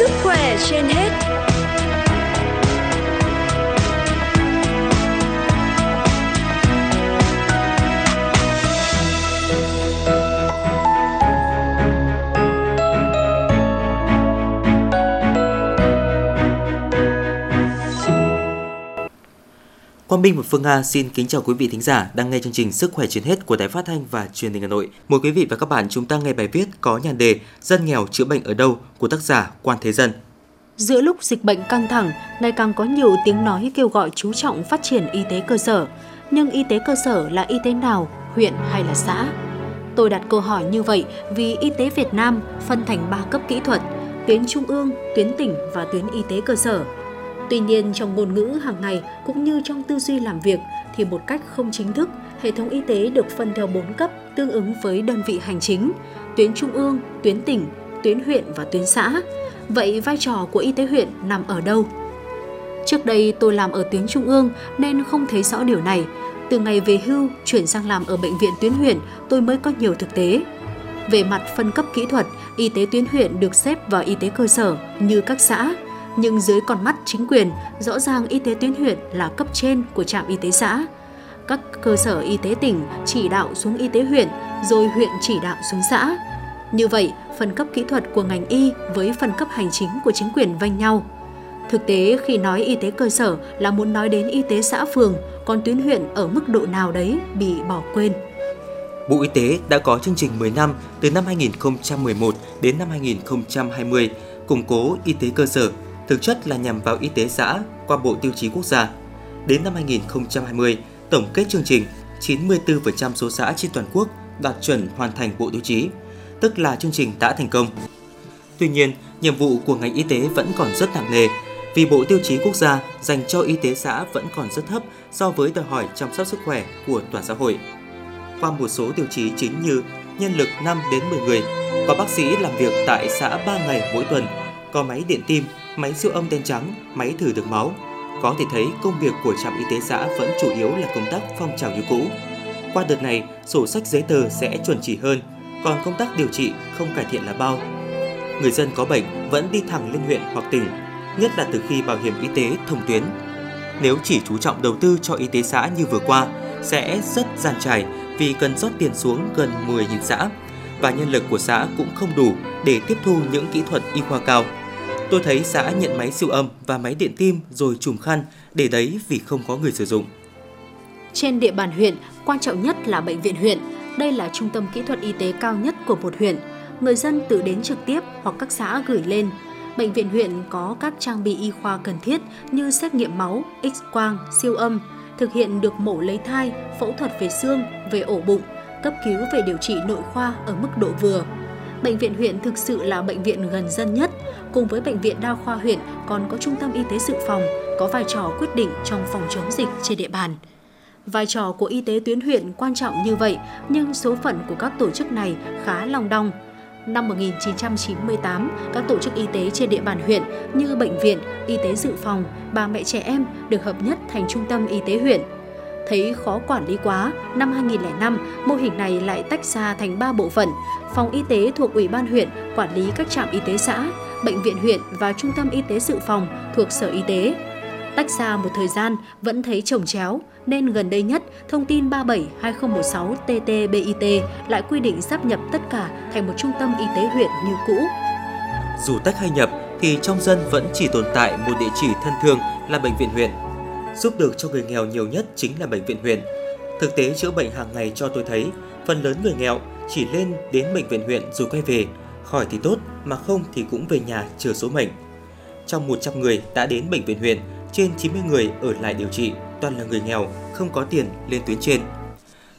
sức khỏe trên hết. Quang Minh và Phương Nga xin kính chào quý vị thính giả đang nghe chương trình Sức khỏe truyền hết của Đài Phát thanh và Truyền hình Hà Nội. Mời quý vị và các bạn chúng ta nghe bài viết có nhan đề Dân nghèo chữa bệnh ở đâu của tác giả Quan Thế Dân. Giữa lúc dịch bệnh căng thẳng, ngày càng có nhiều tiếng nói kêu gọi chú trọng phát triển y tế cơ sở. Nhưng y tế cơ sở là y tế nào, huyện hay là xã? Tôi đặt câu hỏi như vậy vì y tế Việt Nam phân thành 3 cấp kỹ thuật, tuyến trung ương, tuyến tỉnh và tuyến y tế cơ sở – Tuy nhiên trong ngôn ngữ hàng ngày cũng như trong tư duy làm việc thì một cách không chính thức, hệ thống y tế được phân theo 4 cấp tương ứng với đơn vị hành chính, tuyến trung ương, tuyến tỉnh, tuyến huyện và tuyến xã. Vậy vai trò của y tế huyện nằm ở đâu? Trước đây tôi làm ở tuyến trung ương nên không thấy rõ điều này. Từ ngày về hưu chuyển sang làm ở bệnh viện tuyến huyện, tôi mới có nhiều thực tế. Về mặt phân cấp kỹ thuật, y tế tuyến huyện được xếp vào y tế cơ sở như các xã, nhưng dưới con mắt chính quyền, rõ ràng y tế tuyến huyện là cấp trên của trạm y tế xã. Các cơ sở y tế tỉnh chỉ đạo xuống y tế huyện, rồi huyện chỉ đạo xuống xã. Như vậy, phần cấp kỹ thuật của ngành y với phần cấp hành chính của chính quyền vanh nhau. Thực tế khi nói y tế cơ sở là muốn nói đến y tế xã phường, còn tuyến huyện ở mức độ nào đấy bị bỏ quên. Bộ Y tế đã có chương trình 10 năm từ năm 2011 đến năm 2020 củng cố y tế cơ sở thực chất là nhằm vào y tế xã qua Bộ Tiêu chí Quốc gia. Đến năm 2020, tổng kết chương trình, 94% số xã trên toàn quốc đạt chuẩn hoàn thành bộ tiêu chí, tức là chương trình đã thành công. Tuy nhiên, nhiệm vụ của ngành y tế vẫn còn rất nặng nề vì bộ tiêu chí quốc gia dành cho y tế xã vẫn còn rất thấp so với đòi hỏi chăm sóc sức khỏe của toàn xã hội. Qua một số tiêu chí chính như nhân lực 5 đến 10 người, có bác sĩ làm việc tại xã 3 ngày mỗi tuần, có máy điện tim máy siêu âm đen trắng, máy thử đường máu. Có thể thấy công việc của trạm y tế xã vẫn chủ yếu là công tác phong trào như cũ. Qua đợt này, sổ sách giấy tờ sẽ chuẩn chỉ hơn, còn công tác điều trị không cải thiện là bao. Người dân có bệnh vẫn đi thẳng lên huyện hoặc tỉnh, nhất là từ khi bảo hiểm y tế thông tuyến. Nếu chỉ chú trọng đầu tư cho y tế xã như vừa qua, sẽ rất gian trải vì cần rót tiền xuống gần 10.000 xã và nhân lực của xã cũng không đủ để tiếp thu những kỹ thuật y khoa cao Tôi thấy xã nhận máy siêu âm và máy điện tim rồi trùm khăn để đấy vì không có người sử dụng. Trên địa bàn huyện, quan trọng nhất là bệnh viện huyện. Đây là trung tâm kỹ thuật y tế cao nhất của một huyện. Người dân tự đến trực tiếp hoặc các xã gửi lên. Bệnh viện huyện có các trang bị y khoa cần thiết như xét nghiệm máu, x-quang, siêu âm, thực hiện được mổ lấy thai, phẫu thuật về xương, về ổ bụng, cấp cứu về điều trị nội khoa ở mức độ vừa. Bệnh viện huyện thực sự là bệnh viện gần dân nhất, cùng với bệnh viện đa khoa huyện còn có trung tâm y tế dự phòng có vai trò quyết định trong phòng chống dịch trên địa bàn. Vai trò của y tế tuyến huyện quan trọng như vậy, nhưng số phận của các tổ chức này khá long đong. Năm 1998, các tổ chức y tế trên địa bàn huyện như bệnh viện, y tế dự phòng, bà mẹ trẻ em được hợp nhất thành trung tâm y tế huyện – Thấy khó quản lý quá, năm 2005, mô hình này lại tách ra thành 3 bộ phận. Phòng y tế thuộc Ủy ban huyện quản lý các trạm y tế xã, bệnh viện huyện và trung tâm y tế dự phòng thuộc Sở Y tế. Tách ra một thời gian vẫn thấy trồng chéo, nên gần đây nhất, thông tin 37-2016 TT-BIT lại quy định sắp nhập tất cả thành một trung tâm y tế huyện như cũ. Dù tách hay nhập, thì trong dân vẫn chỉ tồn tại một địa chỉ thân thương là bệnh viện huyện giúp được cho người nghèo nhiều nhất chính là bệnh viện huyện. Thực tế chữa bệnh hàng ngày cho tôi thấy, phần lớn người nghèo chỉ lên đến bệnh viện huyện rồi quay về, khỏi thì tốt mà không thì cũng về nhà chờ số mệnh. Trong 100 người đã đến bệnh viện huyện, trên 90 người ở lại điều trị toàn là người nghèo, không có tiền lên tuyến trên.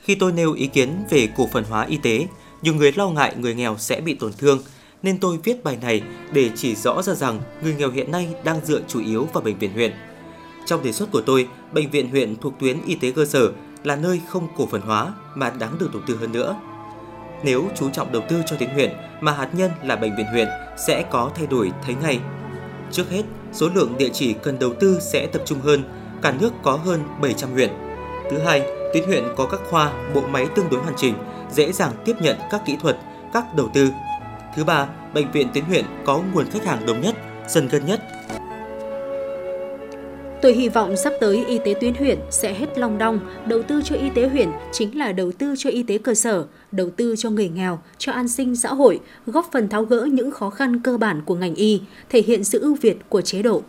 Khi tôi nêu ý kiến về cổ phần hóa y tế, nhiều người lo ngại người nghèo sẽ bị tổn thương, nên tôi viết bài này để chỉ rõ ra rằng người nghèo hiện nay đang dựa chủ yếu vào bệnh viện huyện trong đề xuất của tôi, bệnh viện huyện thuộc tuyến y tế cơ sở là nơi không cổ phần hóa mà đáng được đầu tư hơn nữa. Nếu chú trọng đầu tư cho tuyến huyện mà hạt nhân là bệnh viện huyện sẽ có thay đổi thấy ngay. Trước hết, số lượng địa chỉ cần đầu tư sẽ tập trung hơn, cả nước có hơn 700 huyện. Thứ hai, tuyến huyện có các khoa, bộ máy tương đối hoàn chỉnh, dễ dàng tiếp nhận các kỹ thuật, các đầu tư. Thứ ba, bệnh viện tuyến huyện có nguồn khách hàng đông nhất, dần gần nhất. Tôi hy vọng sắp tới y tế tuyến huyện sẽ hết long đong, đầu tư cho y tế huyện chính là đầu tư cho y tế cơ sở, đầu tư cho người nghèo, cho an sinh xã hội, góp phần tháo gỡ những khó khăn cơ bản của ngành y, thể hiện sự ưu việt của chế độ.